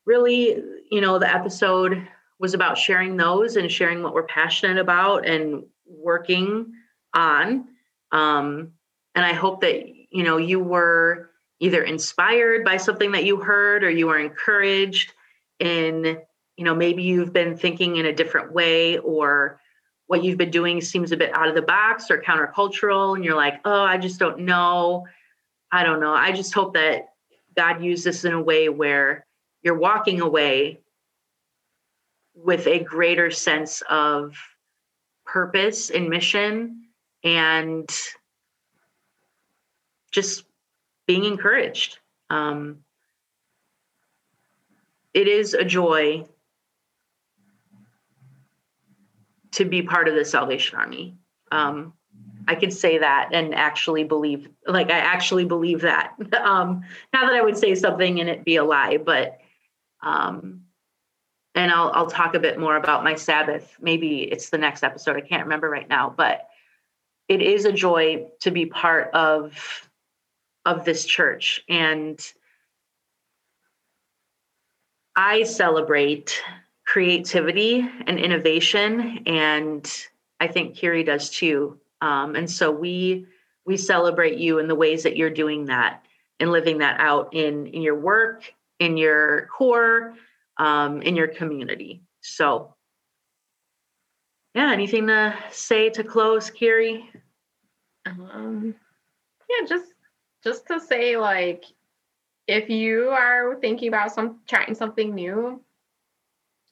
really you know the episode was about sharing those and sharing what we're passionate about and working on. Um, and i hope that you know you were either inspired by something that you heard or you were encouraged in you know maybe you've been thinking in a different way or what you've been doing seems a bit out of the box or countercultural and you're like oh i just don't know. I don't know. I just hope that god used this in a way where you're walking away with a greater sense of purpose and mission and just being encouraged. Um, it is a joy to be part of the Salvation Army. Um, I could say that and actually believe, like I actually believe that. Um, that I would say something and it be a lie, but um, and I'll I'll talk a bit more about my Sabbath. Maybe it's the next episode. I can't remember right now, but it is a joy to be part of of this church. And I celebrate creativity and innovation, and I think Kiri does too. Um, and so we we celebrate you in the ways that you're doing that and living that out in in your work, in your corps, um, in your community. So, yeah, anything to say to close, Kiri? Um, yeah, just just to say like if you are thinking about some trying something new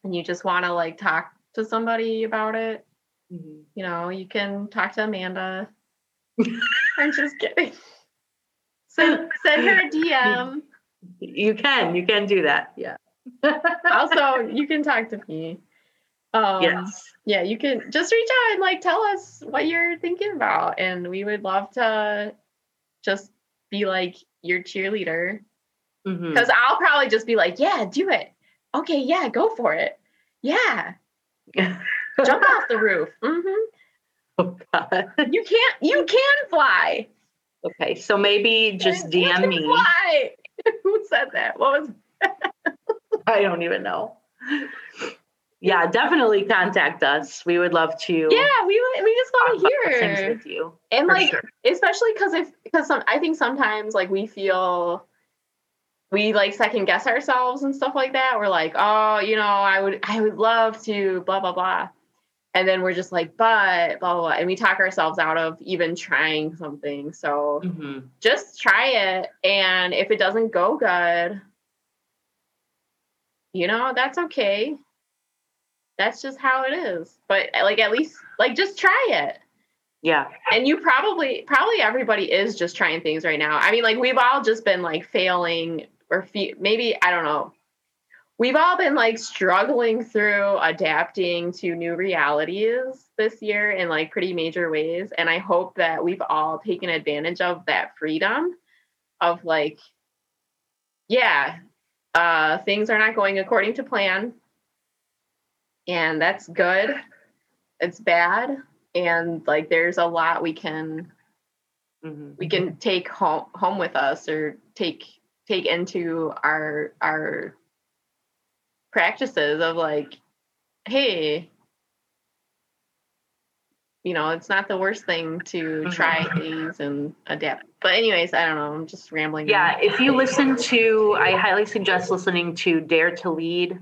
and you just want to like talk to somebody about it mm-hmm. you know you can talk to amanda. I'm just kidding. Send, send her a dm you can you can do that yeah. Also you can talk to me. Um, yes. yeah you can just reach out and like tell us what you're thinking about and we would love to just be like your cheerleader. Because mm-hmm. I'll probably just be like, yeah, do it. Okay, yeah, go for it. Yeah. Jump off the roof. Mm-hmm. Oh God. You can't you can fly. Okay, so maybe just DM me. Fly. Who said that? What was I don't even know yeah, definitely contact us. We would love to. Yeah, we we just want to hear things with you, and like sure. especially because if because some I think sometimes like we feel we like second guess ourselves and stuff like that. We're like, oh, you know, I would I would love to blah blah blah, and then we're just like, but blah blah, blah. and we talk ourselves out of even trying something. So mm-hmm. just try it, and if it doesn't go good, you know, that's okay that's just how it is. But like at least like just try it. Yeah. And you probably probably everybody is just trying things right now. I mean like we've all just been like failing or fe- maybe I don't know. We've all been like struggling through adapting to new realities this year in like pretty major ways and I hope that we've all taken advantage of that freedom of like yeah, uh things are not going according to plan and that's good. It's bad, and like there's a lot we can mm-hmm. we can take home home with us or take take into our our practices of like hey you know it's not the worst thing to Mhm. try things and adapt but anyways i don't know i'm just rambling Yeah, if you listen to, I highly suggest listening to Dare to Lead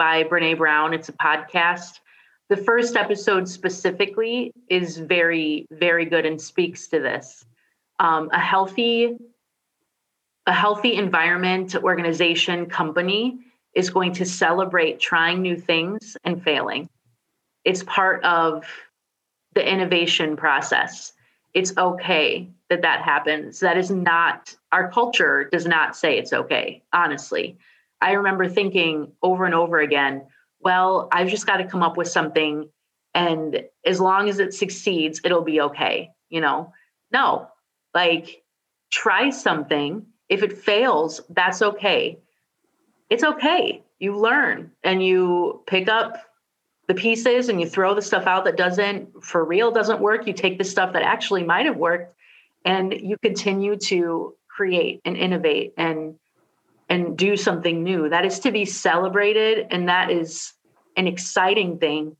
by Brene Brown. It's a podcast. The first episode specifically is very, very good and speaks to this. Um, a healthy, a healthy environment, organization, company is going to celebrate trying new things and failing. It's part of the innovation process it's okay that that happens. That is not, our culture does not say it's okay, honestly. I remember thinking over and over again, well, I've just got to come up with something. And as long as it succeeds, it'll be okay. You know, no, like try something. If it fails, that's okay. It's okay. You learn and you pick up the pieces and you throw the stuff out that doesn't for real doesn't work you take the stuff that actually might have worked and you continue to create and innovate and and do something new. That is to be celebrated and that is an exciting thing.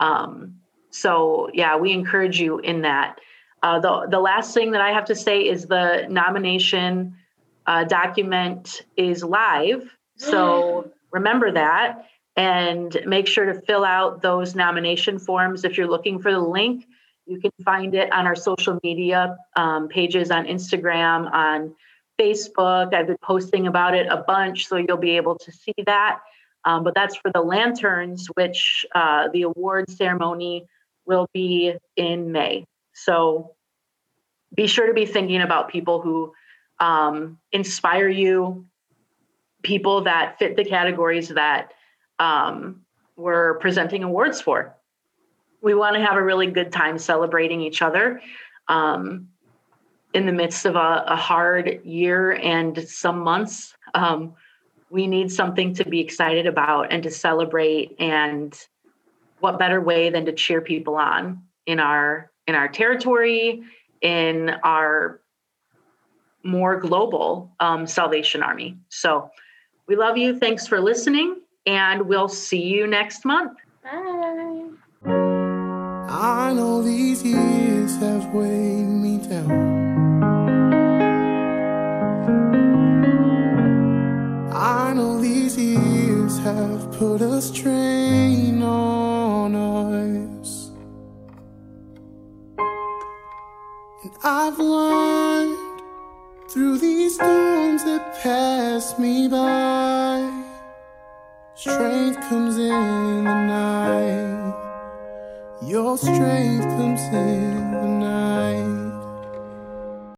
Um, so yeah we encourage you in that. Uh, the, the last thing that i have to say is the nomination uh, document is live so remember that and make sure to fill out those nomination forms. If you're looking for the link, you can find it on our social media um, pages on Instagram, on Facebook. I've been posting about it a bunch, so you'll be able to see that. Um, but that's for the lanterns, which uh, the award ceremony will be in May. So be sure to be thinking about people who um, inspire you, people that fit the categories that um, we're presenting awards for. We want to have a really good time celebrating each other um, in the midst of a, a, hard year and some months. Um, we need something to be excited about and to celebrate. And what better way than to cheer people on in our in our territory, in our more global um, Salvation Army. So we love you. Thanks for listening and we'll see you next month. Bye. I know these years have weighed me down. Have put a strain on us. And I've learned through these storms that pass me by. Strength comes in the night. Your strength comes in the